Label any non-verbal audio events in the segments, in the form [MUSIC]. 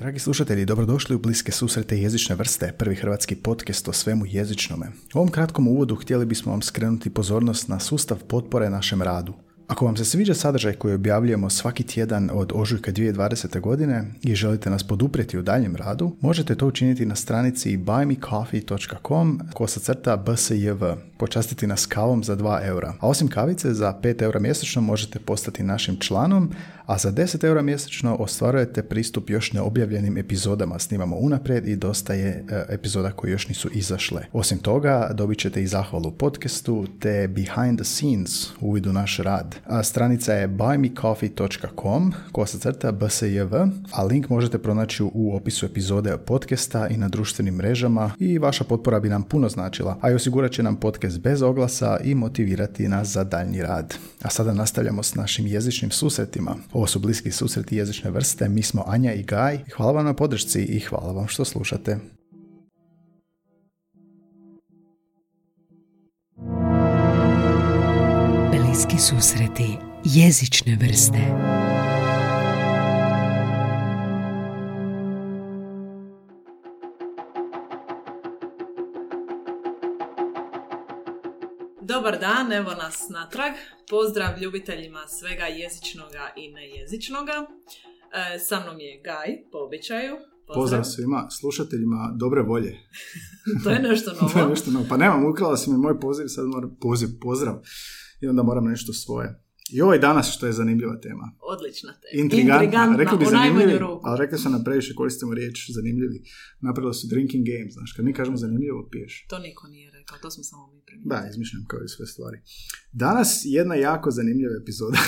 Dragi slušatelji, dobrodošli u Bliske susrete jezične vrste, prvi hrvatski podcast o svemu jezičnome. U ovom kratkom uvodu htjeli bismo vam skrenuti pozornost na sustav potpore našem radu. Ako vam se sviđa sadržaj koji objavljujemo svaki tjedan od ožujka 2020. godine i želite nas poduprijeti u daljem radu, možete to učiniti na stranici buymecoffee.com kosa crta bsjv. Počastiti nas kavom za 2 eura. A osim kavice, za 5 eura mjesečno možete postati našim članom, a za 10 eura mjesečno ostvarujete pristup još neobjavljenim epizodama. Snimamo unaprijed i dosta je e, epizoda koje još nisu izašle. Osim toga, dobit ćete i zahvalu podcastu te behind the scenes uvid u naš rad. Stranica je buymecoffee.com kosa crta bsjv, a link možete pronaći u opisu epizode podcasta i na društvenim mrežama i vaša potpora bi nam puno značila, a i osigurat će nam podcast bez oglasa i motivirati nas za daljnji rad. A sada nastavljamo s našim jezičnim susretima. Ovo su bliski susreti jezične vrste, mi smo Anja i Gaj. Hvala vam na podršci i hvala vam što slušate. Bliski susreti jezične vrste. Dobar dan, evo nas natrag. Pozdrav ljubiteljima svega jezičnoga i nejezičnoga. E, sa mnom je Gaj, po običaju. Pozdrav svima slušateljima dobre volje. [LAUGHS] to je nešto novo. [LAUGHS] to je nešto novo. Pa nemam, ukrala si mi moj poziv, sad moram poziv, pozdrav. I onda moram nešto svoje. I ovaj danas što je zanimljiva tema. Odlična tema. Intrigantna. Intrigantna rekli bi zanimljivi, ali rekli sam na previše koristimo riječ zanimljivi. Napravili su drinking games, znaš, kad mi kažemo zanimljivo, piješ. To niko nije rekao, to smo samo mi primijetili. Da, izmišljam kao i sve stvari. Danas jedna jako zanimljiva epizoda.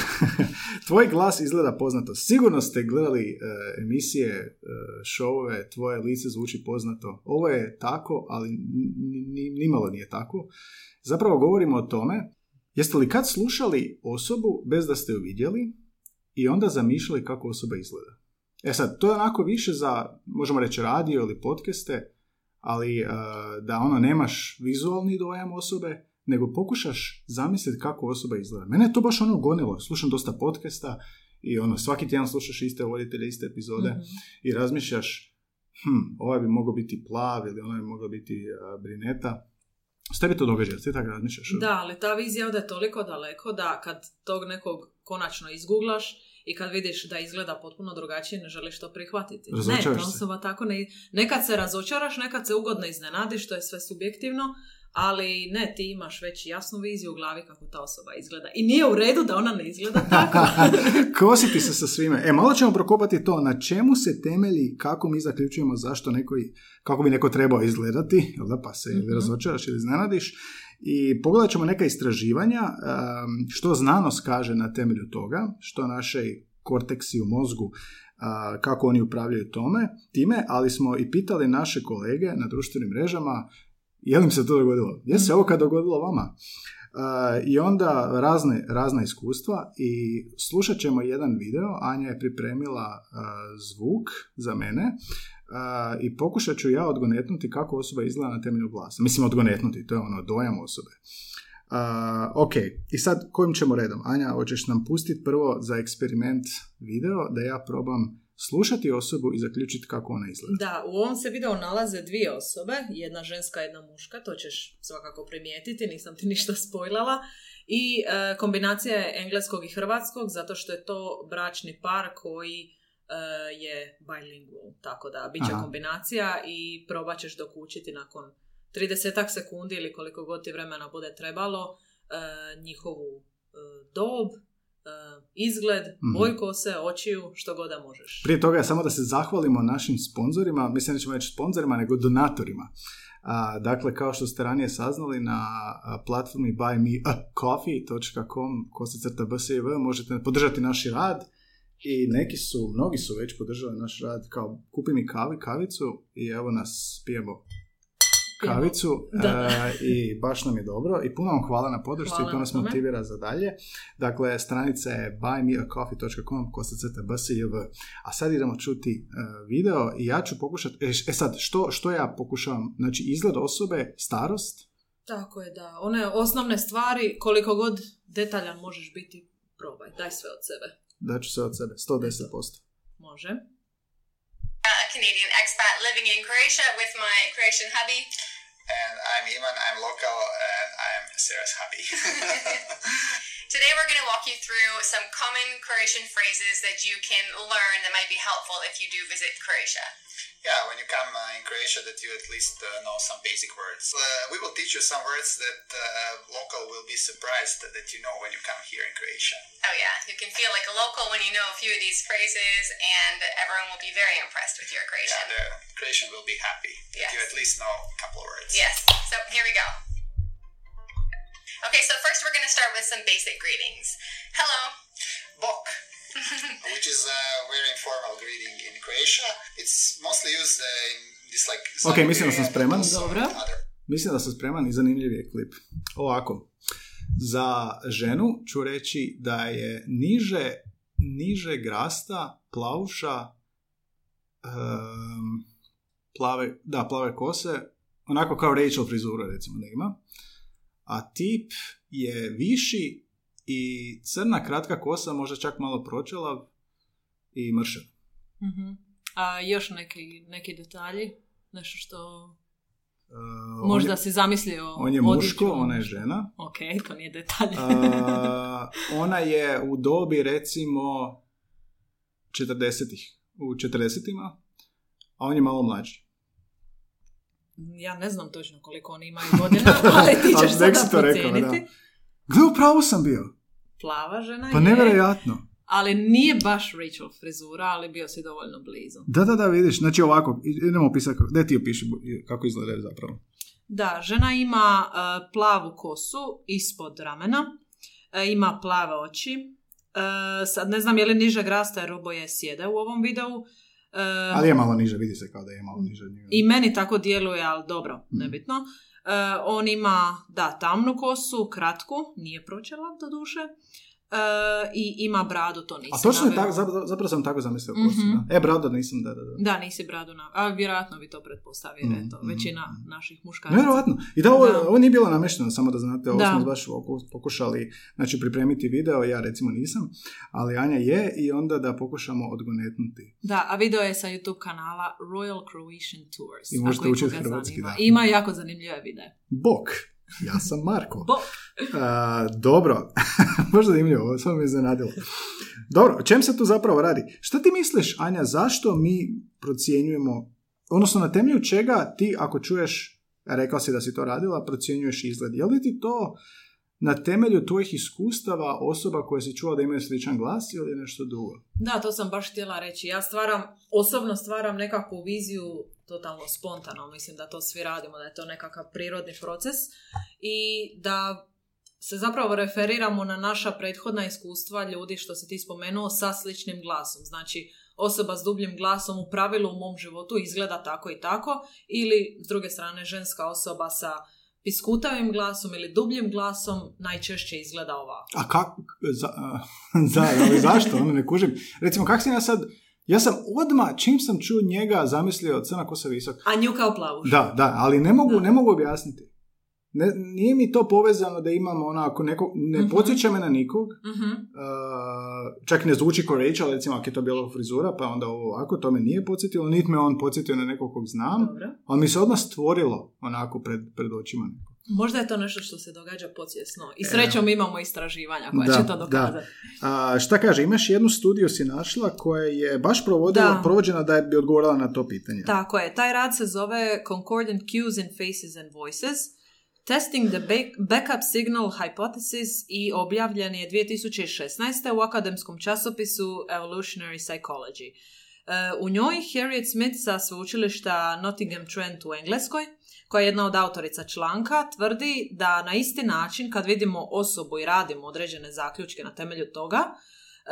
[LAUGHS] Tvoj glas izgleda poznato. Sigurno ste gledali uh, emisije, uh, šovove, tvoje lice zvuči poznato. Ovo je tako, ali nimalo nije tako. Zapravo govorimo o tome Jeste li kad slušali osobu bez da ste ju vidjeli i onda zamišljali kako osoba izgleda? E sad, to je onako više za, možemo reći, radio ili podcaste, ali uh, da ono nemaš vizualni dojam osobe, nego pokušaš zamisliti kako osoba izgleda. Mene je to baš ono gonilo. Slušam dosta podcasta i ono, svaki tjedan slušaš iste voditelje, iste epizode mm i razmišljaš hm, ovaj bi mogao biti plav ili ovaj bi mogao biti uh, brineta s tebi to događa, ti tako razmišljaš? Da, ali ta vizija ode toliko daleko da kad tog nekog konačno izguglaš i kad vidiš da izgleda potpuno drugačije, ne želiš to prihvatiti. ne, ta osoba tako ne... Nekad se razočaraš, nekad se ugodno iznenadiš, to je sve subjektivno, ali ne, ti imaš već jasnu viziju u glavi kako ta osoba izgleda. I nije u redu da ona ne izgleda [LAUGHS] tako. [LAUGHS] Kositi se sa svime. E, malo ćemo prokopati to na čemu se temelji, kako mi zaključujemo zašto neko, kako bi neko trebao izgledati, jel da, pa se mm-hmm. razočaraš ili iznenadiš. I pogledat ćemo neka istraživanja, što znanost kaže na temelju toga, što naše korteksi u mozgu kako oni upravljaju tome, time, ali smo i pitali naše kolege na društvenim mrežama je li mi se to dogodilo? Je se ovo kad dogodilo vama? Uh, I onda razne, razna iskustva i slušat ćemo jedan video. Anja je pripremila uh, zvuk za mene uh, i pokušat ću ja odgonetnuti kako osoba izgleda na temelju glasa. Mislim odgonetnuti, to je ono dojam osobe. ok, i sad kojim ćemo redom? Anja, hoćeš nam pustiti prvo za eksperiment video da ja probam slušati osobu i zaključiti kako ona izgleda. Da, u ovom se videu nalaze dvije osobe, jedna ženska, jedna muška, to ćeš svakako primijetiti, nisam ti ništa spojlala. I e, kombinacija je engleskog i hrvatskog, zato što je to bračni par koji e, je bilingual, tako da bit će kombinacija i probat ćeš dokučiti nakon 30 sekundi ili koliko god ti vremena bude trebalo e, njihovu dob, uh, izgled, mm boj kose, očiju, što god da možeš. Prije toga samo da se zahvalimo našim sponzorima, mislim da ćemo reći sponzorima, nego donatorima. Uh, dakle, kao što ste ranije saznali na platformi buymeacoffee.com crta bsiv možete podržati naš rad i neki su, mnogi su već podržali naš rad kao kupi mi kavi, kavicu i evo nas pijemo kavicu e, i baš nam je dobro i puno vam hvala na podršci i to nas motivira za dalje. Dakle, stranica je buymeacoffee.com bsiv. A sad idemo čuti e, video i ja ću pokušati, e, e, sad, što, što ja pokušavam? Znači, izgled osobe, starost? Tako je, da. One osnovne stvari, koliko god detaljan možeš biti, probaj. Daj sve od sebe. Daću sve od sebe, 110%. Može. Canadian expat living in Croatia with my Croatian hubby. And I'm Iman, I'm local, and I'm Sarah's hubby. [LAUGHS] Today we're going to walk you through some common Croatian phrases that you can learn that might be helpful if you do visit Croatia. yeah, when you come uh, in Croatia, that you at least uh, know some basic words. Uh, we will teach you some words that uh, local will be surprised that you know when you come here in Croatia. Oh yeah, you can feel like a local when you know a few of these phrases and everyone will be very impressed with your Croatian. Yeah, the Croatian will be happy that you at least know a couple of words. Yes, so here we go. Okay, so first we're going to start with some basic greetings. Hello. Bok, [LAUGHS] which is a very informal greeting in Croatia. It's mostly used uh, in this like. Ok, mislim da sam spreman. Dobro. Mislim da sam spreman i zanimljiv je klip. Ovako, za ženu ću reći da je niže, niže grasta, plavuša, em, plave, da, plave kose, onako kao Rachel frizura recimo da ima. A tip je viši i crna kratka kosa, možda čak malo pročelav i mršav. Mhm. A još neki, neki detalji? Nešto što on možda je- si zamislio On je muško, ona je žena. Ok, to nije detalj. A, ona je u dobi recimo 40-ih, u 40-ima, a on je malo mlađi. Ja ne znam točno koliko oni imaju godina, [LAUGHS] ali ti ćeš sada procijeniti. Gle, u pravu sam bio. Plava žena Pa je, nevjerojatno. ali nije baš Rachel frizura, ali bio si dovoljno blizu. Da, da, da, vidiš. Znači ovako, idemo opisati, daj ti opiši kako izgledaju zapravo. Da, žena ima e, plavu kosu ispod ramena, e, ima plave oči. E, sad ne znam je li niže grasta jer oboje sjede u ovom videu. E, Ali je malo niže, vidi se kao da je malo niže. I meni tako djeluje, ali dobro, Mm. nebitno. E, on ima, da, tamnu kosu, kratku, nije pročela do duše. E, I ima bradu, to nisam A točno je tako, zapravo, zapravo sam tako zamislio kosu, Mhm. da. E, brado, nisam, da, da, da. Da, nisi bradu na... A vjerojatno bi to pretpostavio, jer je to Mm, mm, većina mm. naših muškaraca. Nevjerojatno. I da, ovo, Da. ovo nije bilo namješteno, samo da znate, ovo Da. smo baš oko- pokušali znači, pripremiti video, ja recimo nisam, ali Anja je i onda da pokušamo odgonetnuti. Da, a video je sa YouTube kanala Royal Croatian Tours. I možete učiti hrvatski, zanima. da. Ima jako zanimljive videe. Bok, ja sam Marko. A, dobro, [LAUGHS] možda zanimljivo, ovo samo me iznenadilo. Dobro, o čem se tu zapravo radi? Šta ti misliš, Anja, zašto mi procjenjujemo, odnosno na temelju čega ti ako čuješ, rekao si da si to radila, procjenjuješ izgled. Je li ti to na temelju tvojih iskustava osoba koje si čula da imaju sličan glas ili nešto drugo? Da, to sam baš htjela reći. Ja stvaram, osobno stvaram nekakvu viziju totalno spontano. Mislim da to svi radimo, da je to nekakav prirodni proces i da se zapravo referiramo na naša prethodna iskustva ljudi što si ti spomenuo sa sličnim glasom. Znači, osoba s dubljim glasom u pravilu u mom životu izgleda tako i tako ili s druge strane ženska osoba sa piskutavim glasom ili dubljim glasom najčešće izgleda ovako. A kako, za, [LAUGHS] za, ali zašto, ono ne kužim. Recimo, kak sam ja sad, ja sam odmah, čim sam čuo njega, zamislio crna kosa visok. A nju kao plavuš. Da, da, ali ne mogu, Da. ne mogu objasniti. Ne, nije mi to povezano da imamo onako neko, ne Mhm. podsjeća me na nikog, Mhm. uh, čak ne zvuči ko Rachel, recimo ako je to bila frizura, pa onda ovo ovako, to me nije podsjetilo, niti me on podsjetio na nekog kog znam, Dobro. ali mi se odmah stvorilo onako pred, pred očima. nekog. Možda je to nešto što se događa podsvjesno. I srećom imamo istraživanja koja Da, će to da. dokazati. A, šta kaže, imaš jednu studiju si našla koja je baš provodila, Da. provođena da je bi odgovorila na to pitanje. Tako je. Taj rad se zove Concordant Cues in Faces and Voices. Testing the ba- Backup Signal Hypothesis i objavljen je 2016. u akademskom časopisu Evolutionary Psychology. E, u njoj Harriet Smith sa sveučilišta Nottingham Trent u Engleskoj, koja je jedna od autorica članka, tvrdi da na isti način kad vidimo osobu i radimo određene zaključke na temelju toga,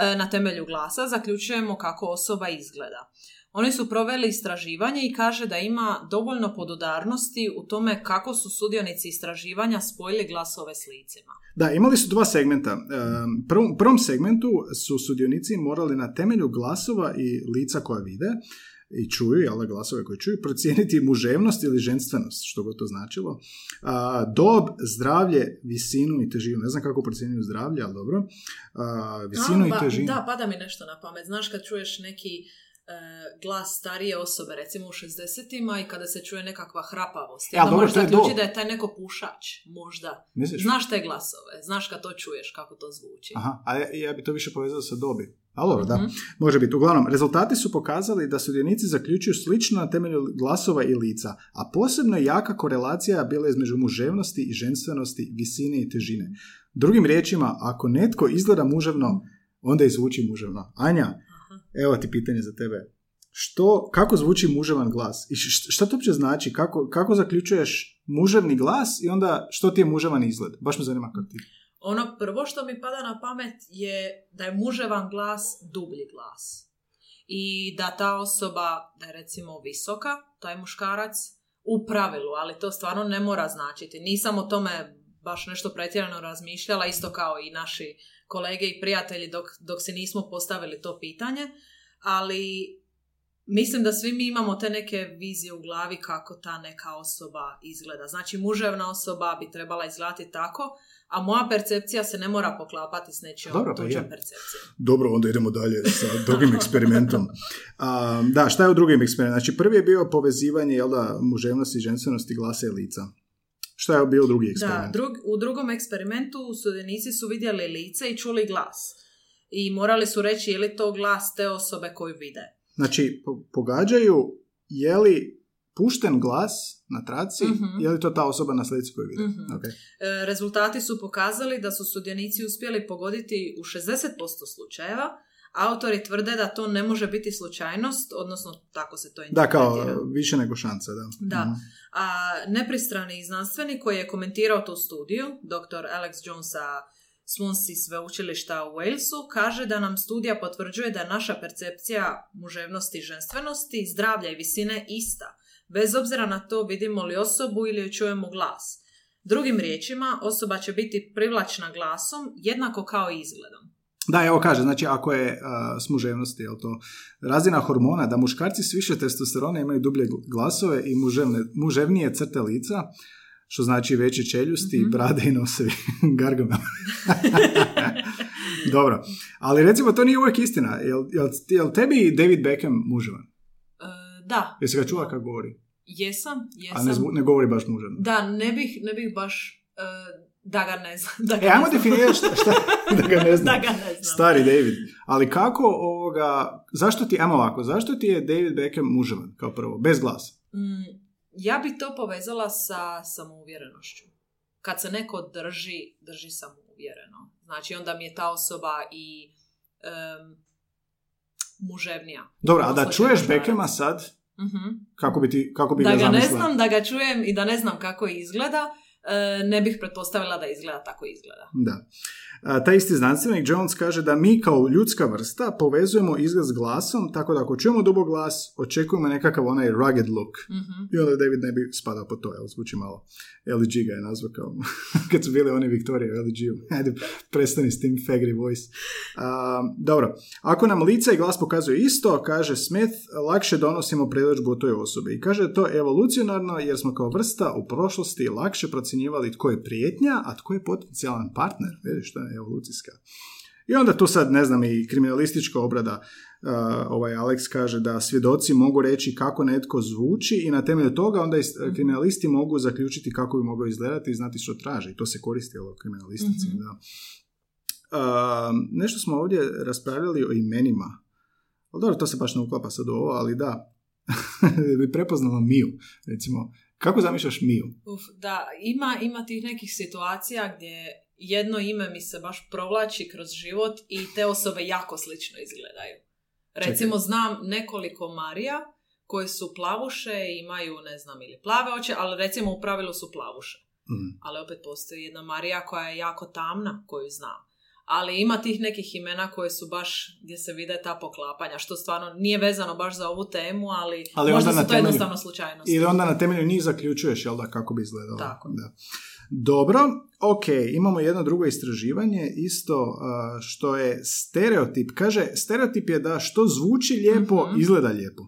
e, na temelju glasa, zaključujemo kako osoba izgleda. Oni su proveli istraživanje i kaže da ima dovoljno podudarnosti u tome kako su sudionici istraživanja spojili glasove s licima. Da, imali su dva segmenta. U prvom, prvom segmentu su sudionici morali na temelju glasova i lica koja vide i čuju, jel glasove koje čuju, procijeniti muževnost ili ženstvenost, što god to značilo. A, dob, zdravlje, visinu i težinu. Ne znam kako procjenjuju zdravlje, ali dobro. A, visinu A, i pa- težinu. Da, pada mi nešto na pamet. Znaš kad čuješ neki glas starije osobe, recimo u 60-ima i kada se čuje nekakva hrapavost. E, ali Onda dobro, možeš to je da je taj neko pušač, možda. Misliš? Znaš te glasove, znaš kad to čuješ, kako to zvuči. Aha, a ja, ja bi to više povezao sa dobi. Ali dobro, da, Mhm. može biti. Uglavnom, rezultati su pokazali da sudionici zaključuju slično na temelju glasova i lica, a posebno je jaka korelacija bila između muževnosti i ženstvenosti, visine i težine. Drugim riječima, ako netko izgleda muževno, onda i zvuči muževno. Anja. Evo ti pitanje za tebe. Što, kako zvuči muževan glas? I šta to uopće znači? Kako, kako zaključuješ muževni glas i onda što ti je muževan izgled? Baš me zanima kako ti. Ono prvo što mi pada na pamet je da je muževan glas dublji glas. I da ta osoba, da je recimo visoka, taj muškarac, u pravilu, ali to stvarno ne mora značiti. Nisam o tome baš nešto pretjerano razmišljala, isto kao i naši kolege i prijatelji dok, dok se nismo postavili to pitanje, ali mislim da svi mi imamo te neke vizije u glavi kako ta neka osoba izgleda. Znači muževna osoba bi trebala izgledati tako, a moja percepcija se ne mora poklapati s nečijom Dobro, pa tuđom percepcijom. Dobro, onda idemo dalje sa drugim eksperimentom. [LAUGHS] A, da, šta je u drugim eksperimentu? Znači, prvi je bio povezivanje, jel da, muževnosti, ženstvenosti, glasa i lica. Šta je bio drugi Da, eksperiment? drug, u drugom eksperimentu sudionici su vidjeli lice i čuli glas. I morali su reći je li to glas te osobe koju vide. Znači, po- pogađaju je li pušten glas na traci, Mhm. je li to ta osoba na slici koju vide. Mhm. Ok. E, rezultati su pokazali da su sudionici uspjeli pogoditi u 60% slučajeva. Autori tvrde da to ne može biti slučajnost, odnosno tako se to Da, interpretira. kao više nego šansa, da. Da. Mhm. A nepristrani znanstvenik koji je komentirao tu studiju, dr. Alex Jones sa Swansea sveučilišta u Walesu, kaže da nam studija potvrđuje da je naša percepcija muževnosti i ženstvenosti, zdravlja i visine ista, bez obzira na to vidimo li osobu ili joj čujemo glas. Drugim riječima, osoba će biti privlačna glasom jednako kao i izgledom. Da, evo kaže, znači ako je uh, s muževnosti, jel to razina hormona, da muškarci s više testosterona imaju dublje gl- glasove i muževne, muževnije crte lica, što znači veće čeljusti, Mhm. brade i nosevi, [LAUGHS] gargamel. [LAUGHS] Dobro, ali recimo to nije uvijek istina. Jel, jel, jel tebi David Beckham muževan? E, da. Jesi ga čula kako govori? Jesam, jesam. A ne, zvu- ne govori baš muževno. Da, ne bih, ne bih baš e, da ga ne znam. Da ga E, ajmo definirati šta, šta, [LAUGHS] da ga ne znam. da ga ne znam. Stari David. Ali kako ovoga, zašto ti, ajmo ovako, zašto ti je David Beckham muževan, kao prvo, bez glasa? Mm, ja bi to povezala sa samouvjerenošću. Kad se neko drži, drži samouvjereno. Znači onda mi je ta osoba i em, muževnija. Dobro, a da čuješ. Beckhama sad, Mhm. kako bi, ti, kako bi Da ga ga ne znam, da ga čujem i da ne znam kako izgleda, ne bih pretpostavila da izgleda tako izgleda. Da. A, taj isti znanstvenik Jones kaže da mi kao ljudska vrsta povezujemo izgled s glasom, tako da ako čujemo dubog glas, očekujemo nekakav onaj rugged look. Mhm. I onda David ne bi spadao po to, jel, zvuči malo. LG ga je nazvao kao, [LAUGHS] kad su bili oni Viktorije u LG-u. [LAUGHS] Ajde, prestani s tim fagry voice. A, dobro, ako nam lice i glas pokazuju isto, kaže Smith, lakše donosimo predodžbu o toj osobi. I kaže to evolucionarno jer smo kao vrsta u prošlosti lakše procjenjivali tko je prijetnja, a tko je potencijalan partner. Vidiš, to je evolucijska. I onda tu sad, ne znam, i kriminalistička obrada, uh, ovaj Alex kaže da svjedoci mogu reći kako netko zvuči i na temelju toga onda i s- kriminalisti mogu zaključiti kako bi mogao izgledati i znati što traže. I to se koristi u kriminalistici, Mhm. da. Uh, nešto smo ovdje raspravljali o imenima. Ali dobro, to se baš ne uklapa sad u ovo, ali da. bi [LAUGHS] prepoznala Miju, recimo. Kako zamišljaš Miju? Uf, da, ima, ima tih nekih situacija gdje jedno ime mi se baš provlači kroz život i te osobe jako slično izgledaju. Recimo, znam nekoliko Marija koje su plavuše i imaju, ne znam, ili plave oči, ali recimo u pravilu su plavuše. Mm. Ali opet postoji jedna Marija koja je jako tamna, koju znam. Ali ima tih nekih imena koje su baš gdje se vide ta poklapanja, što stvarno nije vezano baš za ovu temu, ali, Ali možda na to temelju- jednostavno slučajnosti. Ili onda na temelju njih zaključuješ, jel da, kako bi izgledalo. Tako. Da. Dobro, ok, imamo jedno drugo istraživanje, isto uh, što je stereotip. Kaže, stereotip je da što zvuči lijepo, Mhm. izgleda lijepo.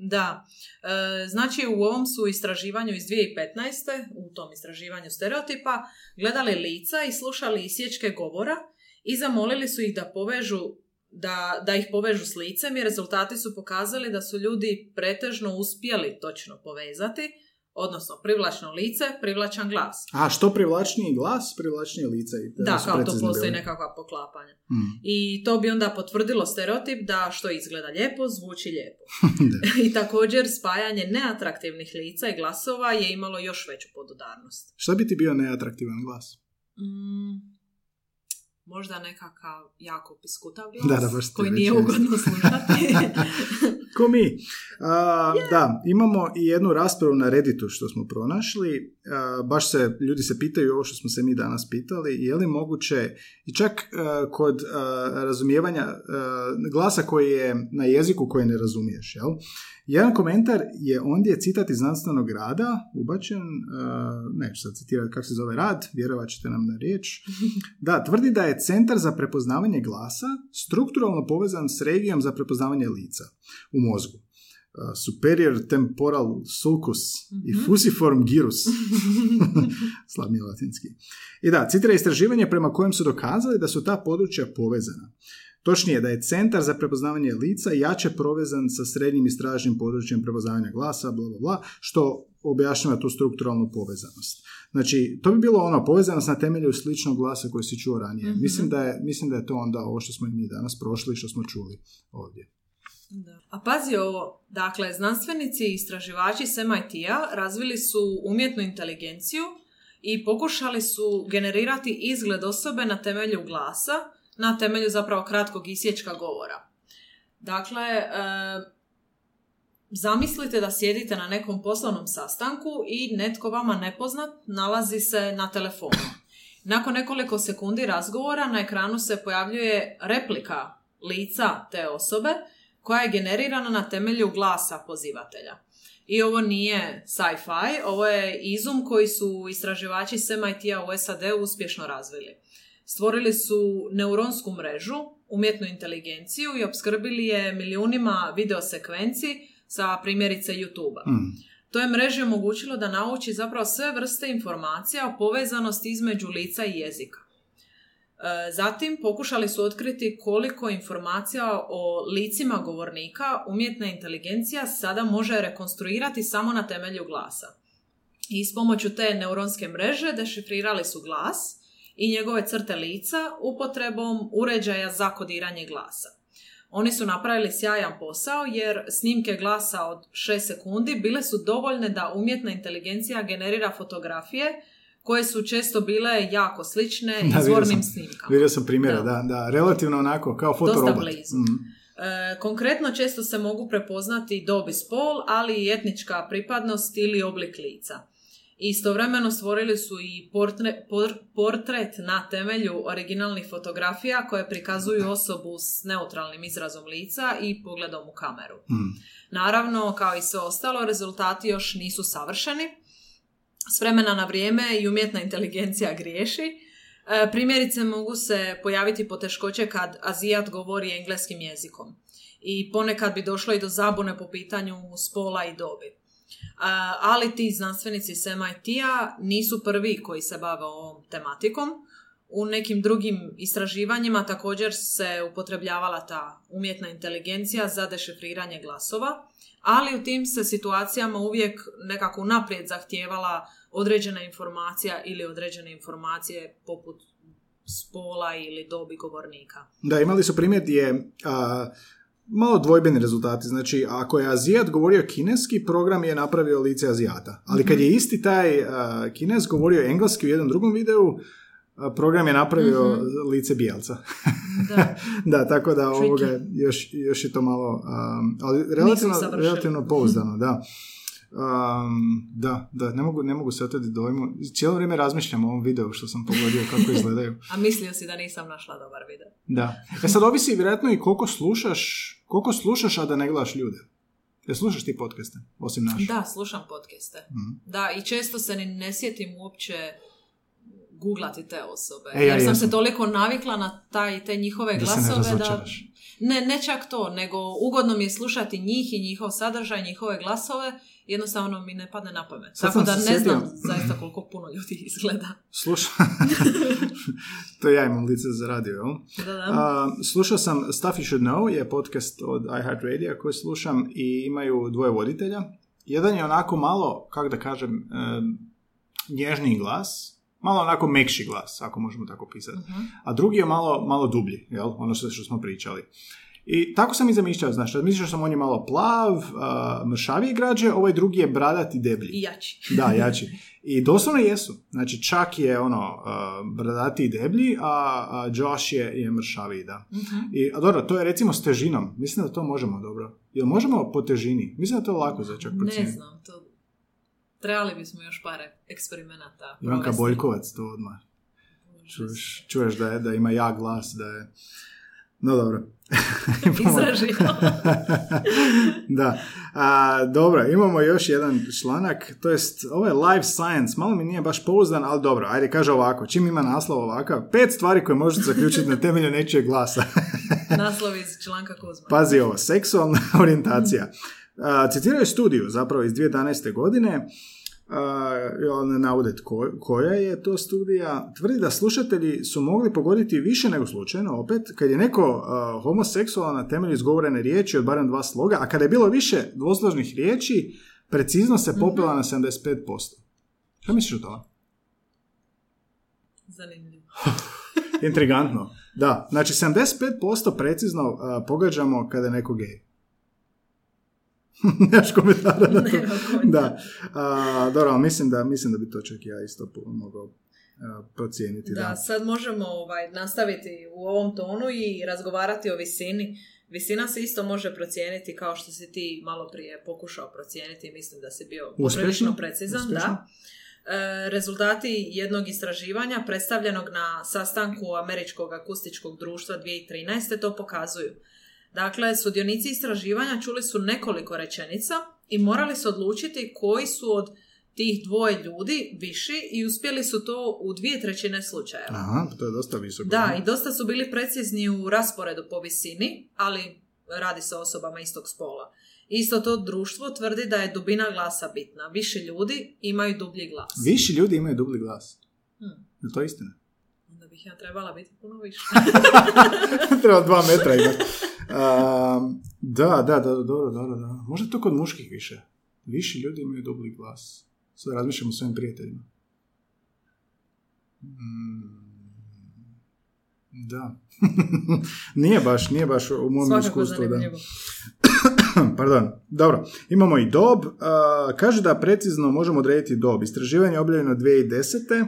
Da, e, znači u ovom su istraživanju iz 2015. u tom istraživanju stereotipa gledali lica i slušali isječke govora i zamolili su ih da povežu da, da ih povežu s licem i rezultati su pokazali da su ljudi pretežno uspjeli točno povezati, odnosno privlačno lice, privlačan glas. A što privlačniji glas, privlačnije lice. i Da, kao to postoji bili. nekakva poklapanja. Mm. I to bi onda potvrdilo stereotip da što izgleda lijepo, zvuči lijepo. [LAUGHS] [LAUGHS] I također spajanje neatraktivnih lica i glasova je imalo još veću podudarnost. Šta bi ti bio neatraktivan glas? Mm, možda nekakav jako piskutav glas koji nije ugodno [LAUGHS] slušati. [LAUGHS] Ko mi? A, Da, imamo i jednu raspravu na Redditu što smo pronašli. A, baš se, ljudi se pitaju ovo što smo se mi danas pitali, je li moguće, i čak a, kod razumijevanja glasa koji je na jeziku koji ne razumiješ, jel? Jedan komentar je ondje citat iz znanstvenog rada, ubačen, a, neću sad citirati kako se zove rad, vjerovat ćete nam na riječ. [LAUGHS] Da, tvrdi da je centar za prepoznavanje glasa strukturalno povezan s regijom za prepoznavanje lica u mozgu. Uh, superior temporal sulcus i fusiform gyrus. [LAUGHS] [LAUGHS] Slab latinski. I da, citira istraživanje prema kojem su dokazali da su ta područja povezana. Točnije, da je centar za prepoznavanje lica jače povezan sa srednjim istražnim područjem prepoznavanja glasa, bla, bla, bla, što objašnjava tu strukturalnu povezanost. Znači, to bi bilo ono, povezanost na temelju sličnog glasa koji si čuo ranije. Mhm. mislim, da je, mislim da je to onda ovo što smo i mi danas prošli i što smo čuli ovdje. Da. A pazi ovo, dakle, znanstvenici i istraživači s MIT-a razvili su umjetnu inteligenciju i pokušali su generirati izgled osobe na temelju glasa, na temelju zapravo kratkog isječka govora. Dakle, e, zamislite da sjedite na nekom poslovnom sastanku i netko vama nepoznat nalazi se na telefonu. Nakon nekoliko sekundi razgovora na ekranu se pojavljuje replika lica te osobe koja je generirana na temelju glasa pozivatelja. I ovo nije sci-fi, ovo je izum koji su istraživači s MIT-a u SAD uspješno razvili. Stvorili su neuronsku mrežu, umjetnu inteligenciju i opskrbili je milijunima videosekvenci sa primjerice YouTube-a. Mm. To je mreži omogućilo da nauči zapravo sve vrste informacija o povezanosti između lica i jezika. E, Zatim pokušali su otkriti koliko informacija o licima govornika umjetna inteligencija sada može rekonstruirati samo na temelju glasa. I s pomoću te neuronske mreže dešifrirali su glas i njegove crte lica upotrebom uređaja za kodiranje glasa. Oni su napravili sjajan posao jer snimke glasa od 6 sekundi bile su dovoljne da umjetna inteligencija generira fotografije koje su često bile jako slične vidio izvornim sam. snimkama. Vidio sam primjere, Da. da. da, relativno onako, kao Dosta fotorobot. blizu. Mm. E, konkretno često se mogu prepoznati dob i spol, ali i etnička pripadnost ili oblik lica. Istovremeno stvorili su i portre- por- portret na temelju originalnih fotografija koje prikazuju osobu s neutralnim izrazom lica i pogledom u kameru. Mm. Naravno, kao i sve ostalo, rezultati još nisu savršeni. S vremena na vrijeme i umjetna inteligencija griješi. E, Primjerice mogu se pojaviti poteškoće kad Azijat govori engleskim jezikom. I ponekad bi došlo i do zabune po pitanju spola i dobi. Ali ti znanstvenici s MIT-a nisu prvi koji se bave ovom tematikom. U nekim drugim istraživanjima također se upotrebljavala ta umjetna inteligencija za dešifriranje glasova, ali u tim se situacijama uvijek nekako naprijed zahtijevala određena informacija ili određene informacije poput spola ili dobi govornika. Da, imali su primjer gdje malo dvojbeni rezultati. Znači, ako je Azijat govorio kineski, program je napravio lice Azijata. Ali kad je isti taj a, kines govorio engleski u jednom drugom videu, a, program je napravio lice bijelca. Da. [LAUGHS] da, tako da Tricky. ovoga, još, još je to malo, um, ali relativno, relativno pouzdano, da. Um, da, da, ne mogu, ne mogu se oteti dojmu. Cijelo vrijeme razmišljam o ovom videu što sam pogodio kako izgledaju. [LAUGHS] A mislio si da nisam našla dobar video. Da. E sad ovisi vjerojatno i koliko slušaš, koliko slušaš, a da ne gledaš ljude. E slušaš ti podcaste, osim naše? Da, slušam podcaste. Mhm. Da, i često se ni ne sjetim uopće googlati te osobe. E, ja jer sam jesam. se toliko navikla na taj, te njihove Da se ne glasove da... Ne, ne čak to, nego ugodno mi je slušati njih i njihov sadržaj, njihove glasove, jednostavno mi ne padne na pamet. Sad Tako da ne sjetio- znam zaista koliko puno ljudi [LAUGHS] izgleda. Slušao... [LAUGHS] to ja imam lice za radio, jel? Da, da. A, slušao sam Stuff You Should Know, je podcast od iHeartRadio koji slušam i imaju dvoje voditelja. Jedan je onako malo, kako da kažem, em, nježniji glas, malo onako mekši glas, ako možemo tako pisati. A drugi je malo, malo dublji, jel? Ono što, što smo pričali. I tako sam i zamišljao, znaš, razmišljao sam on je malo plav, a, mršaviji građe, ovaj drugi je bradat i deblji. I jači. [LAUGHS] Da, jači. I doslovno jesu. Znači, čak je ono, uh, bradati i deblji, a, a Josh je, je mršaviji, da. I, a dobro, to je recimo s težinom. Mislim da to možemo dobro. Jel možemo po težini? Mislim da to je lako za čak Ne znam, to... Trebali bismo još par eksperimenata Ivanka. Boljkovac to odmah. Čuješ, čuješ da, je, da ima jak glas, da je... No dobro. [LAUGHS] Izraženo. [LAUGHS] da. A, dobro, imamo još jedan članak, to jest, ovo je Life Science, malo mi nije baš pouzdan, ali dobro, ajde, kaže ovako, čim ima naslov ovakav, pet stvari koje možete zaključiti na temelju nečijeg glasa. [LAUGHS] Naslov iz članka Kuzma. Pazi ovo, seksualna orijentacija. A, citiraju studiju zapravo iz 2011. godine, ne navode tko- koja je to studija, tvrdi da slušatelji su mogli pogoditi više nego slučajno, opet, kad je neko a, homoseksualan na temelju izgovorene riječi od barem dva sloga, a kada je bilo više dvosložnih riječi, precizno se popela na 75%. Što misliš o tome? Zanimljivo. [LAUGHS] Intrigantno. Da, znači 75% precizno a, pogađamo kada je neko gej. [LAUGHS] Nemaš komentara na to? Nema. Da. A, dobro, mislim da, mislim da bi to čak ja isto mogao procijeniti. Da. Da, sad možemo ovaj, nastaviti u ovom tonu i razgovarati o visini. Visina se isto može procijeniti kao što si ti malo prije pokušao procijeniti. Mislim da si bio Uspješno. poprilično precizan. Uspješno. Da. E, rezultati jednog istraživanja predstavljenog na sastanku Američkog akustičkog društva 2013. to pokazuju. Dakle, sudionici istraživanja čuli su nekoliko rečenica i morali su odlučiti koji su od tih dvoje ljudi viši i uspjeli su to u dvije trećine slučajeva. Aha, to je dosta visoko. Da, i dosta su bili precizni u rasporedu po visini, ali radi se o osobama istog spola. Isto to društvo tvrdi da je dubina glasa bitna. Više ljudi imaju dublji glas. Viši ljudi imaju dubli glas. Hmm. Je to istina? Onda bih ja trebala biti puno više. [LAUGHS] [LAUGHS] Treba dva metra imati. Da, da, da, dobro, dobro, da. Možda to kod muških više. Viši ljudi imaju dubli glas. Sad razmišljam o svojim prijateljima. Mm, da. [LAUGHS] nije baš, nije baš u mom Svakako iskustvu. Da. [COUGHS] Pardon. Dobro. Imamo i dob. Kaže da precizno možemo odrediti dob. Istraživanje je objavljeno 2010.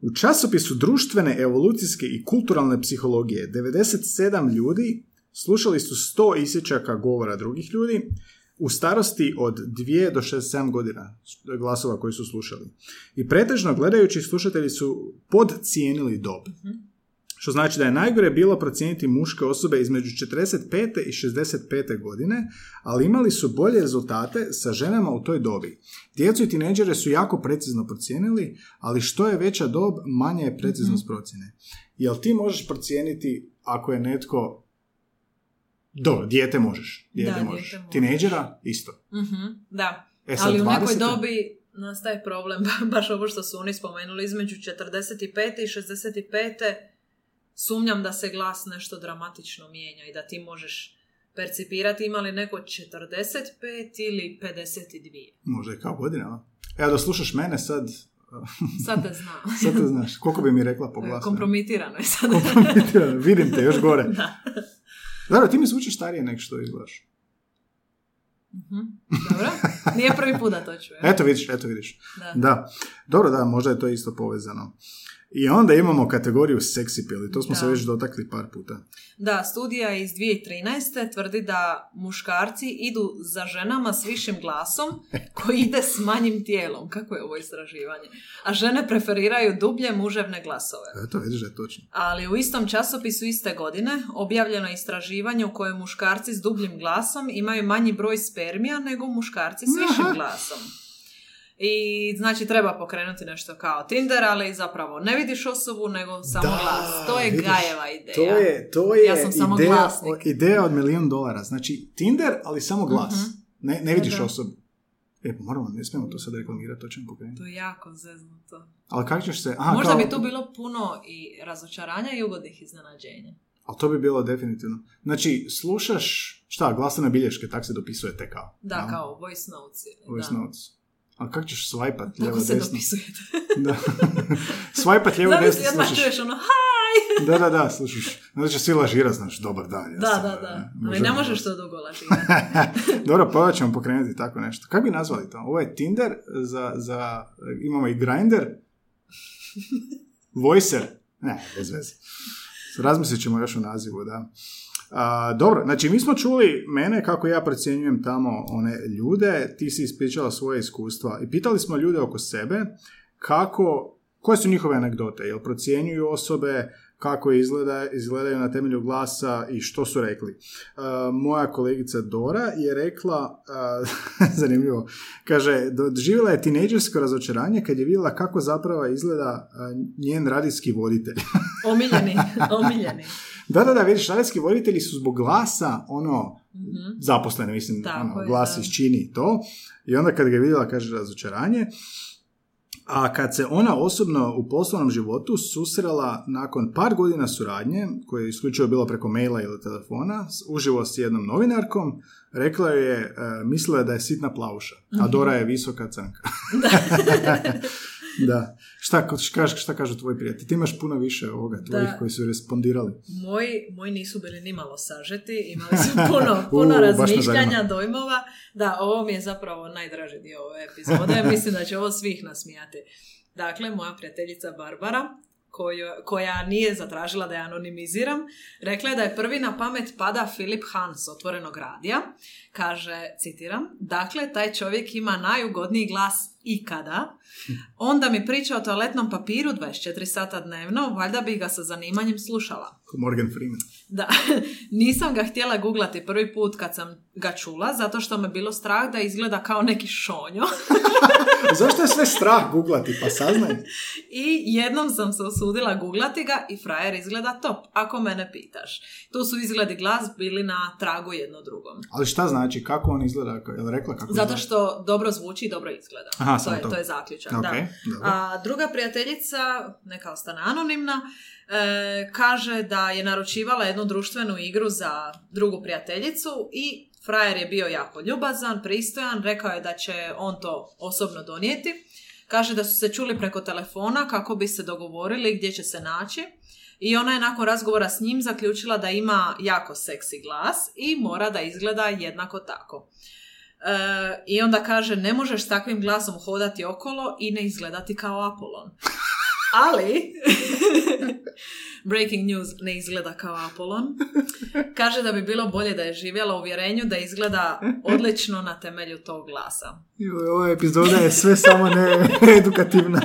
U časopisu društvene, evolucijske i kulturalne psihologije 97 ljudi slušali su 100 isječaka govora drugih ljudi u starosti od 2 do 67 godina glasova koji su slušali. I pretežno gledajući slušatelji su podcijenili dob. Što znači da je najgore bilo procijeniti muške osobe između 45. i 65. godine, ali imali su bolje rezultate sa ženama u toj dobi. Djecu i tineđere su jako precizno procijenili, ali što je veća dob, manja je preciznost procjene. Jel ti možeš procijeniti ako je netko... Dobro, dijete možeš. Dijete Da, možeš. dijete možeš. Tineđera isto. Mhm, da. E sad, Ali u nekoj 20. dobi nastaje problem, [LAUGHS] baš ovo što su oni spomenuli, između 45. i 65. Sumnjam da se glas nešto dramatično mijenja i da ti možeš percipirati ima li neko 45 ili 52. Možda je kao godina? Evo da slušaš mene sad, [LAUGHS] Sad te znam. [LAUGHS] sad te znaš. Koliko bi mi rekla po glasu? Kompromitirano je sad. Kompromitirano, Vidim te još gore. da. Dobro, ti mi zvučiš starije nek što izgledaš. Mhm, Dobro. Nije prvi put da to čujem. Eto vidiš, eto vidiš. Da. Da. Dobro, da, možda je to isto povezano. I onda imamo kategoriju seksi pil i to smo se Da. već dotakli par puta. Da, studija iz 2013. tvrdi da muškarci idu za ženama s višim glasom koji ide s manjim tijelom. Kako je ovo istraživanje? A žene preferiraju dublje muževne glasove. Eto, vidiš da je točno. Ali u istom časopisu iste godine objavljeno je istraživanje u kojem muškarci s dubljim glasom imaju manji broj spermija nego muškarci s višim Aha. glasom. I znači treba pokrenuti nešto kao Tinder, ali zapravo ne vidiš osobu, nego samo Da, glas. To je vidiš, Gajeva ideja. To je, to je Ja sam samo ideja, glasnik. ideja od milijun dolara. Znači, Tinder, ali samo glas. Mhm. Ne, ne vidiš Da, osobu. E, pa moramo, ne smijemo to sad reklamirati, to ćemo pokrenuti. To je jako zeznuto. Ali kako ćeš se... Aha, Možda kao- bi tu bilo puno i razočaranja i ugodnih iznenađenja. Ali to bi bilo definitivno. Znači, slušaš, šta, glasane bilješke, tak se dopisujete kao. Da, jel? kao voice notes. Voice da. notes. A kako ćeš swajpat lijevo Tako se desno? dopisujete. Da. [LAUGHS] swajpat lijevo desno odmah slušaš. čuješ ono, haj! [LAUGHS] Da, da, da, slušaš. Će svi lažira, znaš, dobar dan. Ja Da, sam, da, e, da. Ali ne možeš to dugo lažirati. [LAUGHS] Dobro, pa ćemo pokrenuti tako nešto. Kako bi nazvali to? Ovo je Tinder za, za imamo i Grindr. Voicer. Ne, bez veze. Razmislit ćemo još o nazivu, da. A, dobro, znači mi smo čuli mene kako ja procjenjujem tamo one ljude, ti si ispričala svoje iskustva i pitali smo ljude oko sebe kako, koje su njihove anegdote, jel procjenjuju osobe, kako izgleda, izgledaju na temelju glasa i što su rekli. Uh, moja kolegica Dora je rekla, uh, [LAUGHS] zanimljivo, kaže, doživjela je tinejdžersko razočaranje kad je vidjela kako zapravo izgleda uh, njen radijski voditelj. [LAUGHS] Omiljeni, omiljeni. da, da, da, vidiš, radijski voditelji su zbog glasa, ono, Mhm. zaposlene, mislim, Tako ono, je, glas da. isčini to. I onda kad ga je vidjela, kaže, razočaranje. A kad se ona osobno u poslovnom životu susrela nakon par godina suradnje, koje je isključivo bilo preko maila ili telefona, uživo s jednom novinarkom, rekla je, e, mislila je da je sitna plavuša, a Dora je visoka crnka. [LAUGHS] [LAUGHS] [LAUGHS] [LAUGHS] da. Šta, ko- šta, šta kažu tvoji prijatelji? Ti imaš puno više ovoga, tvojih Da. koji su respondirali. Moji, moji nisu bili nimalo sažeti, imali su puno, [LAUGHS] puno U, razmišljanja, dojmova. Da, ovo mi je zapravo najdraži dio ove epizode, [LAUGHS] mislim da će ovo svih nasmijati. Dakle, moja prijateljica Barbara, koju, koja nije zatražila da je anonimiziram, rekla je da je prvi na pamet pada Filip Hans otvorenog radija. Kaže, citiram, dakle, taj čovjek ima najugodniji glas ikada. Onda mi priča o toaletnom papiru 24 sata dnevno, valjda bi ga sa zanimanjem slušala. Morgan Freeman. Da, [LAUGHS] nisam ga htjela googlati prvi put kad sam ga čula, zato što me bilo strah da izgleda kao neki šonjo. [LAUGHS] Zašto je sve strah googlati? Pa saznaj. [LAUGHS] I jednom sam se usudila googlati ga i frajer izgleda top, ako mene pitaš. Tu su izgledi glas bili na tragu jedno drugom. Ali šta znači? Kako on izgleda? Je rekla kako Zato što dobro zvuči i dobro izgleda. Aha, to, samo je, to. to je zaključak. Ok, da. dobro. A druga prijateljica, neka ostane anonimna, e, kaže da je naručivala jednu društvenu igru za drugu prijateljicu i frajer je bio jako ljubazan, pristojan, rekao je da će on to osobno donijeti. Kaže da su se čuli preko telefona kako bi se dogovorili gdje će se naći. I ona je nakon razgovora s njim zaključila da ima jako seksi glas i mora da izgleda jednako tako. E, I onda kaže, ne možeš s takvim glasom hodati okolo i ne izgledati kao Apolon. [LAUGHS] Ali, [LAUGHS] breaking news, ne izgleda kao Apolon. Kaže da bi bilo bolje da je živjela u uvjerenju da izgleda odlično na temelju tog glasa. Joj, Ova epizoda je sve samo ne edukativna.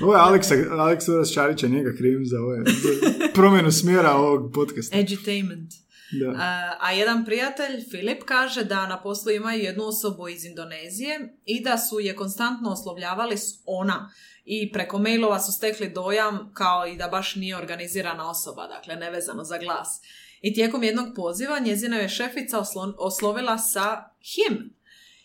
Ovo je Aleksa, Aleksa Uras Šarića, njega krivim za, ove, za promjenu smjera ovog podcasta. Edutainment. Da. A, a jedan prijatelj, Filip, kaže da na poslu imaju jednu osobu iz Indonezije i da su je konstantno oslovljavali s ona. I preko mailova su stekli dojam kao i da baš nije organizirana osoba, dakle nevezano za glas. I tijekom jednog poziva njezina je šefica oslo- oslovila sa him.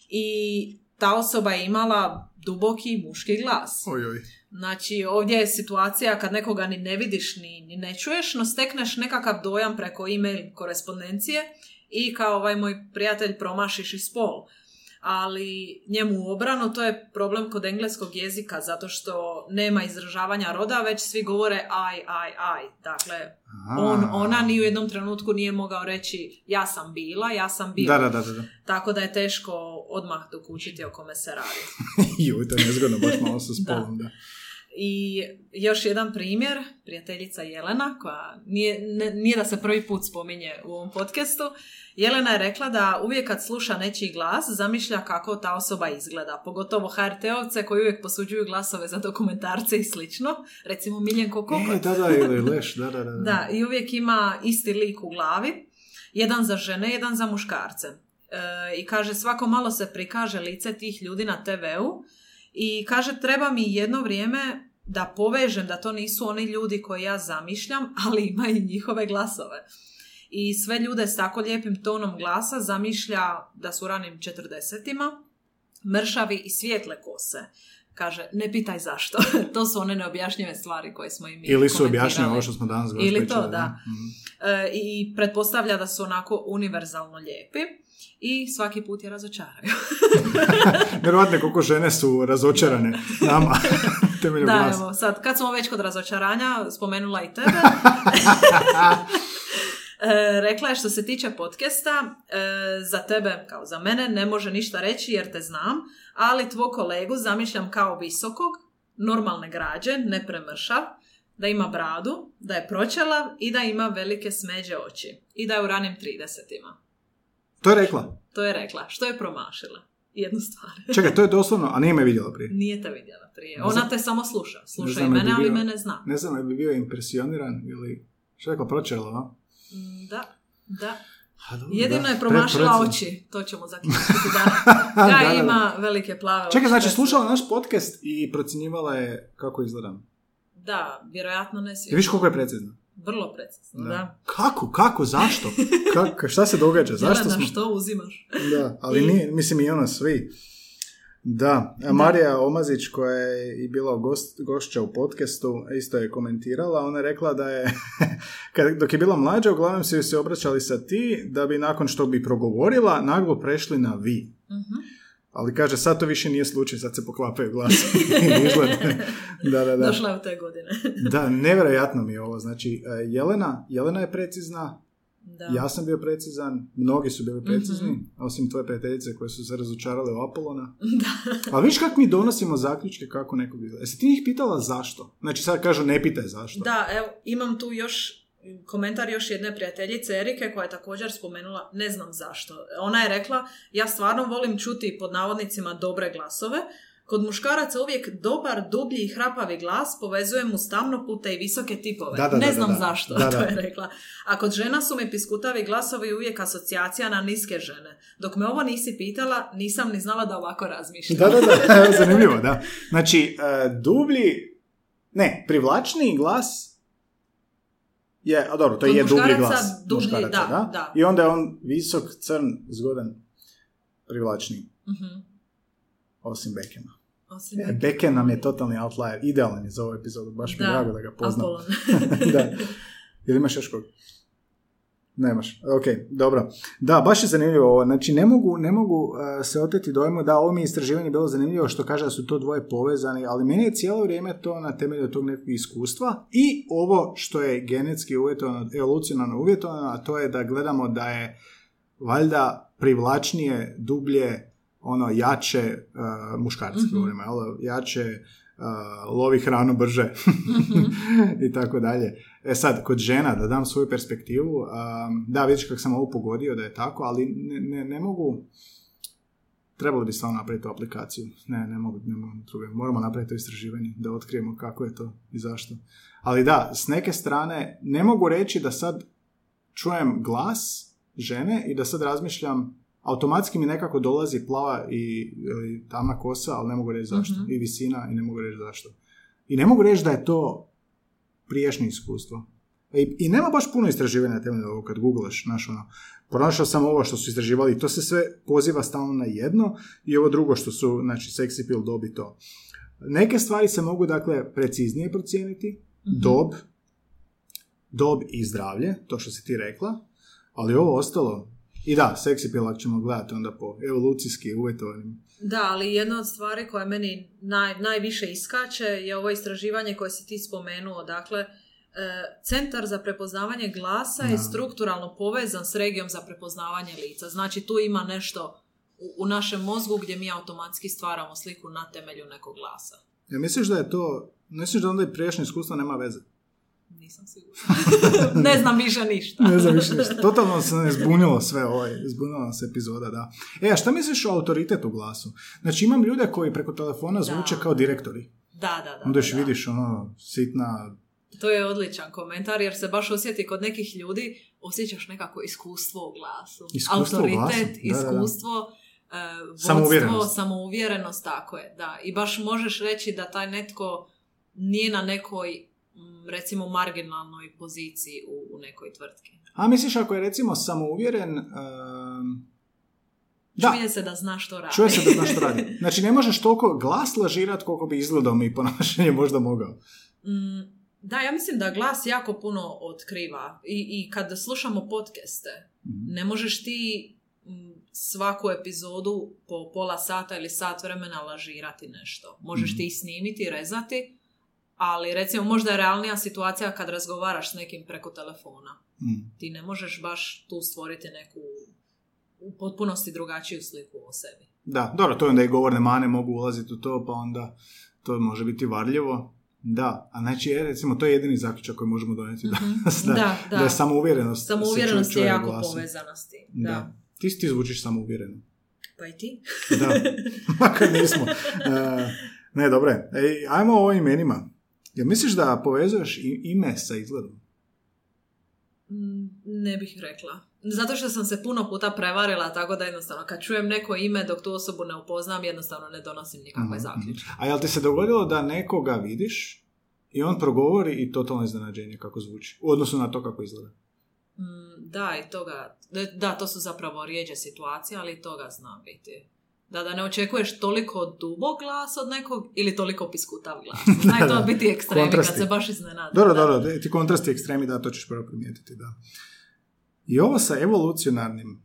I ta osoba je imala duboki muški glas. Oj, oj. Znači, ovdje je situacija kad nekoga ni ne vidiš ni, ni ne čuješ, no stekneš nekakav dojam preko e-mail korespondencije i kao ovaj moj prijatelj promašiš i spol. Ali njemu u obranu to je problem kod engleskog jezika zato što nema izražavanja roda, već svi govore I, I, I. Dakle, on, ona ni u jednom trenutku nije mogao reći ja sam bila, ja sam bila. Da, da, da, da. da. Tako da je teško odmah dokučiti o kome se radi. [LAUGHS] Joj, to je nezgodno, baš malo sa [LAUGHS] spolom, da. I još jedan primjer, prijateljica Jelena, koja nije, ne- nije da se prvi put spominje u ovom podcastu, Jelena je rekla da uvijek kad sluša nečiji glas, zamišlja kako ta osoba izgleda. Pogotovo HRT-ovce koji uvijek posuđuju glasove za dokumentarce i slično. Recimo Miljenko Kokot. E, da, da, ili Leš, da, da, da. Da, i uvijek ima isti lik u glavi. Jedan za žene, jedan za muškarce. e, i kaže svako malo se prikaže lice tih ljudi na TV-u i kaže treba mi jedno vrijeme da povežem da to nisu oni ljudi koje ja zamišljam, [LAUGHS] ali ima i njihove glasove. I sve ljude s tako lijepim tonom glasa zamišlja da su ranim četrdesetima, mršavi i svijetle kose. Kaže, ne pitaj zašto. [LAUGHS] to su one neobjašnjive stvari koje smo i mi Ili su objašnjene ovo što smo danas govorili. Ili to, pričali, da. Mhm. E, I pretpostavlja da su onako univerzalno lijepi i svaki put je razočaraju. [LAUGHS] Vjerovatno koliko žene su razočarane nama [LAUGHS] da, glasa. evo, sad, kad smo već kod razočaranja, spomenula i tebe. [LAUGHS] E, rekla je što se tiče podcasta, e, za tebe kao za mene ne može ništa reći jer te znam, ali tvog kolegu zamišljam kao visokog, normalne građe, ne premršav, da ima bradu, da je pročelav i da ima velike smeđe oči. I da je u ranim 30-ima. To je rekla. To je rekla. Što je promašila? Jednu stvar. [LAUGHS] Čekaj, to je doslovno, a nije me vidjela prije. Nije te vidjela prije. Ne Ona te samo sluša. Sluša i mene, ali bio- mene zna. Ne znam, je bi bio impresioniran ili... Što je rekla, pročela, a? Mm, Da, da. Dobro, Jedino da. je promašila Pre- oči. To ćemo zaključiti. [LAUGHS] Da. Da, da, da. ima velike plave oči. Čekaj, znači slušala naš podcast i procjenjivala je kako izgledam. Da, vjerojatno ne svi. Viš koliko je precizno. Vrlo precizno, da. Kako, kako, zašto? Kako, šta se događa? [LAUGHS] Zašto Jelena, smo... što uzimaš? Da, ali I- nije, mislim i ono svi. Da, a Marija Omazić koja je i bila gost, gošća u podcastu isto je komentirala, ona je rekla da je [LAUGHS] kad, dok je bila mlađa uglavnom su joj se obraćali sa ti da bi nakon što bi progovorila naglo prešli na vi. Mhm. Ali kaže sad to više nije slučaj, sad se poklapaju glas. [LAUGHS] Da, da, da. Došla u te godine. [LAUGHS] Da, nevjerojatno mi je ovo. Znači, e, Jelena, Jelena je precizna, Da. ja sam bio precizan, mnogi su bili precizni, Mhm. osim tvoje prijateljice koje su se razočarale u Apolona. [LAUGHS] Da. Ali viš kako mi donosimo zaključke kako nekog izgleda. Jesi ti njih pitala zašto? Znači sad kažu ne pitaj zašto. Da, evo, imam tu još komentar još jedne prijateljice Erike koja je također spomenula ne znam zašto. Ona je rekla ja stvarno volim čuti pod navodnicima dobre glasove. Kod muškaraca uvijek dobar, dublji i hrapavi glas povezujem uz tamnopute i visoke tipove. Da, da, ne da, znam da, da. zašto, Da, [LAUGHS] to je rekla. A kod žena su mi piskutavi glasovi uvijek asocijacija na niske žene. Dok me ovo nisi pitala, nisam ni znala da ovako razmišljam. Da, da, da, [LAUGHS] zanimljivo, da. Znači, e, dublji, ne, privlačniji glas je, a dobro, to Kod je dublji glas. dublji, muškaraca, da, da. I onda je on visok, crn, zgodan, privlačniji, Mhm. osim Bekena. Osim E, Beken nam je totalni outlier, idealan je za ovu epizodu, baš mi je Da, drago da ga poznam. [LAUGHS] Da. Ili imaš još kog? Nemaš. Ok, dobro. Da, baš je zanimljivo ovo. Znači, ne mogu, ne mogu uh, se oteti dojmu da ovo mi je istraživanje bilo zanimljivo što kaže da su to dvoje povezani, ali meni je cijelo vrijeme to na temelju tog nekog iskustva i ovo što je genetski uvjetovano, evolucionarno uvjetovano, a to je da gledamo da je valjda privlačnije, dublje, ono, jače, uh, muškarski Mhm. govorimo, jače, uh, lovi hranu brže [LAUGHS] i tako dalje. E sad, kod žena, da dam svoju perspektivu, um, da, vidiš kako sam ovo pogodio da je tako, ali ne, ne, ne mogu, trebalo bi stvarno napraviti tu aplikaciju. Ne, ne mogu, ne mogu druge. Moramo napraviti to istraživanje da otkrijemo kako je to i zašto. Ali da, s neke strane, ne mogu reći da sad čujem glas žene i da sad razmišljam, automatski mi nekako dolazi plava i ili tamna kosa, ali ne mogu reći zašto. Mhm. I visina i ne mogu reći zašto. I ne mogu reći da je to priješnje iskustvo. I, I nema baš puno istraživanja na temelju ovo kad googlaš, znaš ono, pronašao sam ovo što su istraživali to se sve poziva stalno na jedno i ovo drugo što su, znači, seksi pil, dob i to. Neke stvari se mogu, dakle, preciznije procijeniti, Mhm. dob, dob i zdravlje, to što si ti rekla, ali ovo ostalo, i da, seksi pil ako ćemo gledati onda po evolucijski uvjetovanim. Da, ali jedna od stvari koja meni naj, najviše iskače je ovo istraživanje koje si ti spomenuo. Dakle, e, Centar za prepoznavanje glasa je Da. strukturalno povezan s regijom za prepoznavanje lica. Znači, tu ima nešto u, u našem mozgu gdje mi automatski stvaramo sliku na temelju nekog glasa. Ja misliš da je to, misliš da onda i priješnje iskustvo nema veze? Nisam sigurna. [LAUGHS] ne znam više ništa. Ne znam više ništa. Totalno se ne [LAUGHS] zbunilo sve ovaj, zbunila nas epizoda, da. E, a šta misliš o autoritetu u glasu? Znači, imam ljude koji preko telefona zvuče Da. kao direktori. Da, da, da. Onda još da. vidiš ono, sitna To je odličan komentar jer se baš osjeti kod nekih ljudi osjećaš nekako iskustvo u glasu. Iskustvo u glasu, Autoritet, da, da, da. iskustvo, e, vodstvo, Samouvjerenost. samouvjerenost, tako je, da. I baš možeš reći da taj netko nije na nekoj, recimo, marginalnoj poziciji u, u nekoj tvrtki. A misliš ako je recimo samouvjeren, um, da, Čuje se da zna što radi. čuje se da znaš što radi. [LAUGHS] Znači ne možeš toliko glas lažirat koliko bi izgledao mi ponašanje možda mogao. Mm, da, ja mislim da glas jako puno otkriva. I, i kad slušamo podcaste, Mhm. ne možeš ti mm, svaku epizodu po pola sata ili sat vremena lažirati nešto. Možeš Mhm. ti snimiti, rezati, ali recimo možda je realnija situacija kad razgovaraš s nekim preko telefona. Mm. Ti ne možeš baš tu stvoriti neku u potpunosti drugačiju sliku o sebi. Da, dobro, to je onda i govorne mane mogu ulaziti u to, pa onda to može biti varljivo. Da, a znači, je, recimo, to je jedini zaključak koji možemo donijeti danas, da, Da, da. da je samouvjerenost. Samouvjerenost je jako glasom. povezana s tim. Da. Da. Ti, ti zvučiš samouvjereno. Pa i ti? Da, [LAUGHS] [LAUGHS] makar nismo. E, ne, dobro je. Ej, ajmo o imenima. Jel misliš da povezuješ ime sa izgledom? Mm, Ne bih rekla. Zato što sam se puno puta prevarila, tako da jednostavno kad čujem neko ime dok tu osobu ne upoznam, jednostavno ne donosim nikakve Mhm, zaključke. A jel ti se dogodilo da nekoga vidiš i on progovori i totalno iznenađenje kako zvuči? U odnosu na to kako izgleda. Mm, Da, i toga, da, to su zapravo rijeđe situacije, ali toga zna biti. Da, da ne očekuješ toliko dubog glas od nekog ili toliko piskutav glas. [LAUGHS] Zna Da, to biti ekstremi kad Kontrasti. se baš iznenadi. Dobro, dobro, ti kontrasti ekstremi, da, to ćeš prvo primijetiti, da. I ovo sa evolucionarnim e,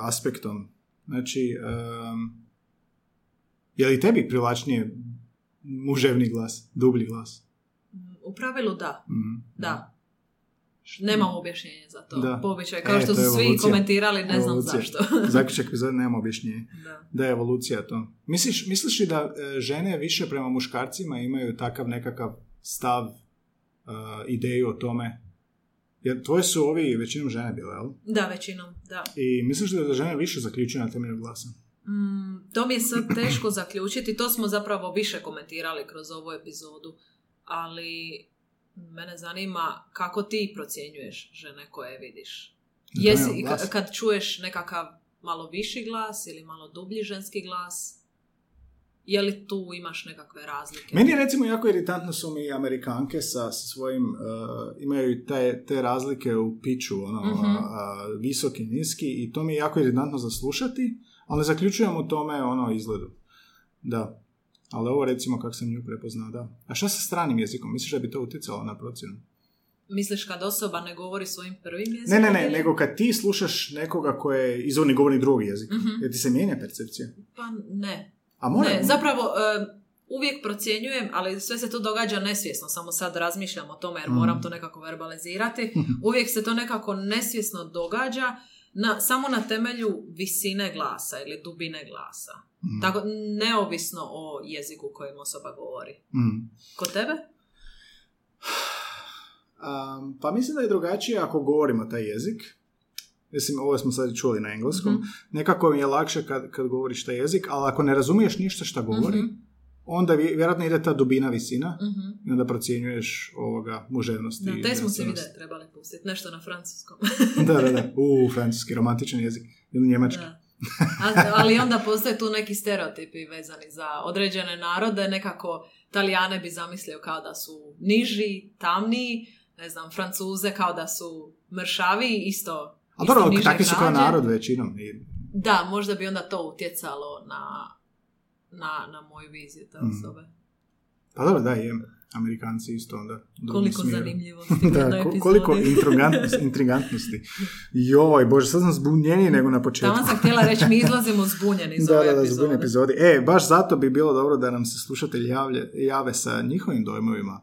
aspektom, znači, em, je li tebi privlačnije muževni glas, dublji glas? U pravilu da, Mhm. da. Nemam objašnjenje za to. Da. Po običaju, kao E, što su svi evolucija. komentirali, ne znam Evolucija. zašto. [LAUGHS] Zaključak epizode nema objašnjenje. da. Da je evolucija to. Misliš, misliš li da e, žene više prema muškarcima imaju takav nekakav stav, e, ideju o tome? Jer tvoje su ovi većinom žene bile, jel? Da, većinom, da. I misliš li da žene više zaključuju na temelju glasa? Mm, to mi je sad teško zaključiti, to smo zapravo više komentirali kroz ovu epizodu, ali mene zanima kako ti procjenjuješ žene koje vidiš. Jesi, ka- kad čuješ nekakav malo viši glas ili malo dublji ženski glas, je li tu imaš nekakve razlike? Meni je recimo jako iritantno su mi Amerikanke sa, sa svojim, uh, imaju te, te razlike u piću, ono, Mhm. a, a, visoki, niski i to mi je jako iritantno za slušati, ali zaključujem u tome ono izgledu. Da. Ali ovo recimo kako sam nju prepoznao, da. A šta sa stranim jezikom? Misliš da bi to utjecalo na procjenu? Misliš kad osoba ne govori svojim prvim jezikom? Ne, ne, ne, ili- nego kad ti slušaš nekoga koje je izvorni govornik drugog jezika, Mhm. jer ti se mijenja percepcija. Pa ne. A mora, Ne, zapravo e, uvijek procjenjujem, ali sve se to događa nesvjesno, samo sad razmišljam o tome jer Mhm. moram to nekako verbalizirati. Uvijek se to nekako nesvjesno događa na, samo na temelju visine glasa ili dubine glasa. Mhm. Tako, neovisno o jeziku kojim osoba govori. Mhm. Kod tebe? Um, pa mislim da je drugačije ako govorimo taj jezik. Mislim, ovo smo sad čuli na engleskom. Mhm. Nekako mi je lakše kad, kad govoriš taj jezik, ali ako ne razumiješ ništa šta govori, Mhm. Onda vj- vjerojatno ide ta dubina visina Mhm. i onda procjenjuješ ovoga muževnost. Da, te smo se vidjeli trebali pustiti. Nešto na francuskom. [LAUGHS] da, da, da. U, francuski, romantičan jezik. Ili njemački. Da. Ali onda postoje tu neki stereotipi vezani za određene narode. Nekako Talijane bi zamislio kao da su niži, tamniji, ne znam, Francuze kao da su mršavi, isto A isto dobro, takvi su kao narod većinom. Da, možda bi onda to utjecalo na, na, na moju viziju te Mm. osobe. pa dobro, da, je. Amerikanci isto onda. Koliko smjeru. zanimljivosti [LAUGHS] da, ko- koliko intrigantnosti. Joj, bože, sad sam zbunjeniji nego na početku. Tamo sam htjela reći, mi izlazimo zbunjeni iz [LAUGHS] da, ove da, da, epizode. epizodi. E, baš zato bi bilo dobro da nam se slušatelji javlje, jave sa njihovim dojmovima.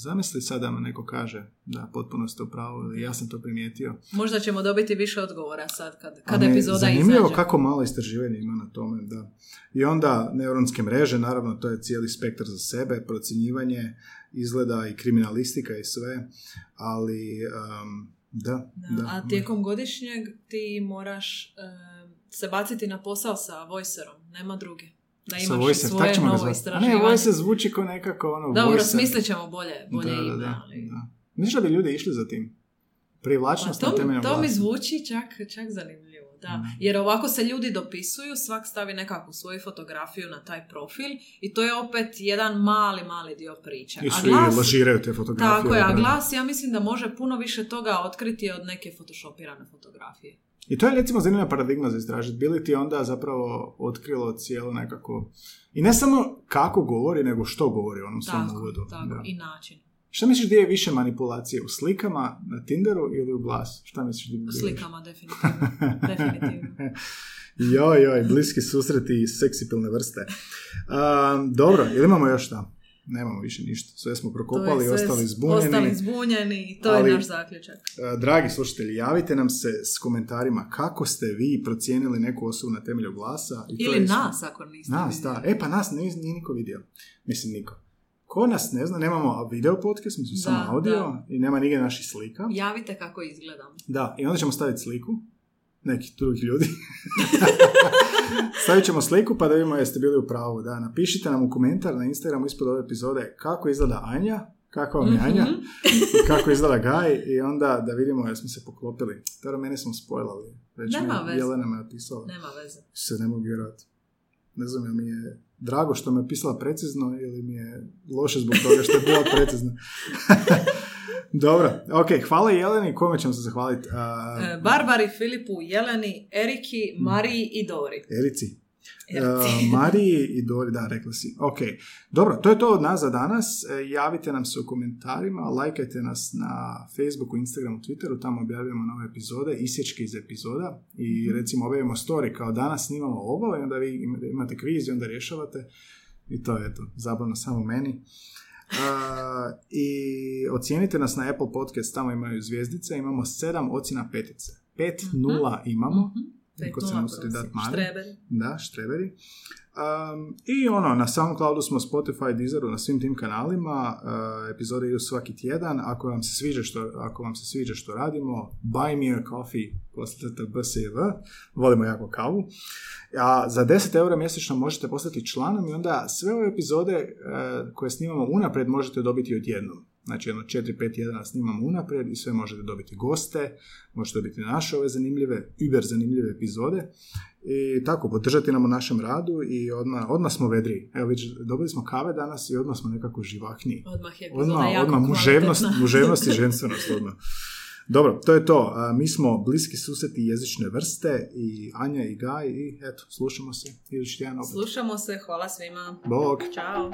Zamisli sad da neko kaže da potpuno ste u pravu ili ja sam to primijetio. Možda ćemo dobiti više odgovora sad kad, kad epizoda zanimljivo izađe. kako malo istraživanja ima na tome, da. I onda neuronske mreže, naravno to je cijeli spektar za sebe, procjenjivanje izgleda i kriminalistika i sve, ali um, da, Da, da. a tijekom godišnjeg ti moraš e, se baciti na posao sa voicerom, nema druge. Da Sa imaš Voices, tak svoje ćemo novo. A istraživanje. ne, Voices zvuči kao nekako ono... Dobro, Voice- smislit ćemo bolje, bolje da, ime, da, ali... da. Misliš da bi ljudi išli za tim? Pa Privlačnost na to, temelju to mi zvuči čak, čak zanimljivo, da. Mhm. Jer ovako se ljudi dopisuju, svak stavi nekakvu svoju fotografiju na taj profil i to je opet jedan mali, mali dio priče. I svi lažiraju te fotografije. Tako je, a glas ja mislim da može puno više toga otkriti od neke photoshopirane fotografije. I to je recimo zanimljiva paradigma za istražiti. Bili ti onda zapravo otkrilo cijelo nekako... I ne samo kako govori, nego što govori u onom svom Tako, uvodu. tako, Da. i način. Šta misliš gdje je više manipulacije? U slikama, na Tinderu ili u glasu? Šta misliš gdje bi U više? slikama, definitivno. [LAUGHS] definitivno. joj, joj, bliski susreti i seksipilne vrste. Um, dobro, ili imamo još šta? Nemamo više ništa. Sve smo To prokopali, sve ostali zbunjeni. Ostali zbunjeni i to Ali- je naš zaključak. E, Dragi slušatelji, javite nam se s komentarima kako ste vi procijenili neku osobu na temelju glasa. I to Ili je- nas, ako niste Nas, da. vidjeli. E, pa nas nije, nije niko vidio. Mislim, niko. Ko nas ne zna, nemamo video podcast, mislim, samo Da, audio da. i nema nigdje naših slika. Javite kako izgledam. Da, i onda ćemo staviti sliku nekih drugih ljudi. [LAUGHS] [LAUGHS] Stavit ćemo sliku pa da vidimo jeste bili u pravu. Da, napišite nam u komentar na Instagramu ispod ove epizode kako izgleda Anja, kako vam je Anja, Mhm. i kako izgleda Gaj i onda da vidimo jesmo se poklopili. Tero, mene smo spojlali. Već Nema mi veze. Jelena me napisala. Nema veze. Se ne mogu vjerovati. Ne znam, jel mi je drago što me pisala precizno ili mi je loše zbog toga što je bila precizna. [LAUGHS] Dobro, ok, hvala Jeleni, kome ćemo se zahvaliti? A, E, Barbari, Filipu, Jeleni, Eriki, Mariji i Dori. Erici. Uh, Mariji i Dori, da, rekla si. Ok, dobro, to je to od nas za danas. E, javite nam se u komentarima, lajkajte nas na Facebooku, Instagramu, Twitteru, tamo objavljujemo nove epizode, isječke iz epizoda i recimo objavimo story kao danas snimamo ovo i onda vi imate, kviz i onda rješavate i to je eto, zabavno samo meni. I ocijenite nas na Apple Podcast, tamo imaju zvijezdice, imamo sedam ocjena petice. 5-0 imamo. Mhm. Niko se ne usudi dat mane. Štreberi. Da, štreberi. Um, I ono, na SoundCloudu smo, Spotify, Deezeru, na svim tim kanalima. Uh, epizode idu svaki tjedan. Ako vam se sviđa što, ako vam se sviđa što radimo, buy me a coffee, poslatite BSV. Volimo jako kavu. A za 10 eura mjesečno možete postati članom i onda sve ove epizode uh, koje snimamo unaprijed možete dobiti odjednom. Znači, jedno 4-5 tjedana snimamo unaprijed i sve možete dobiti goste, možete dobiti naše ove zanimljive, uber zanimljive epizode i tako, podržati nam u našem radu i odmah, odmah smo vedri. Evo već dobili smo kave danas i odmah smo nekako živahniji. Odmah je Odmah, jako odmah muževnost, muževnost i ženstvenost odmah. Dobro, to je to. Mi smo bliski susreti jezične vrste i Anja i Gaj i eto, slušamo se tjedan opet. Slušamo se, hvala svima. Bog! Ćao.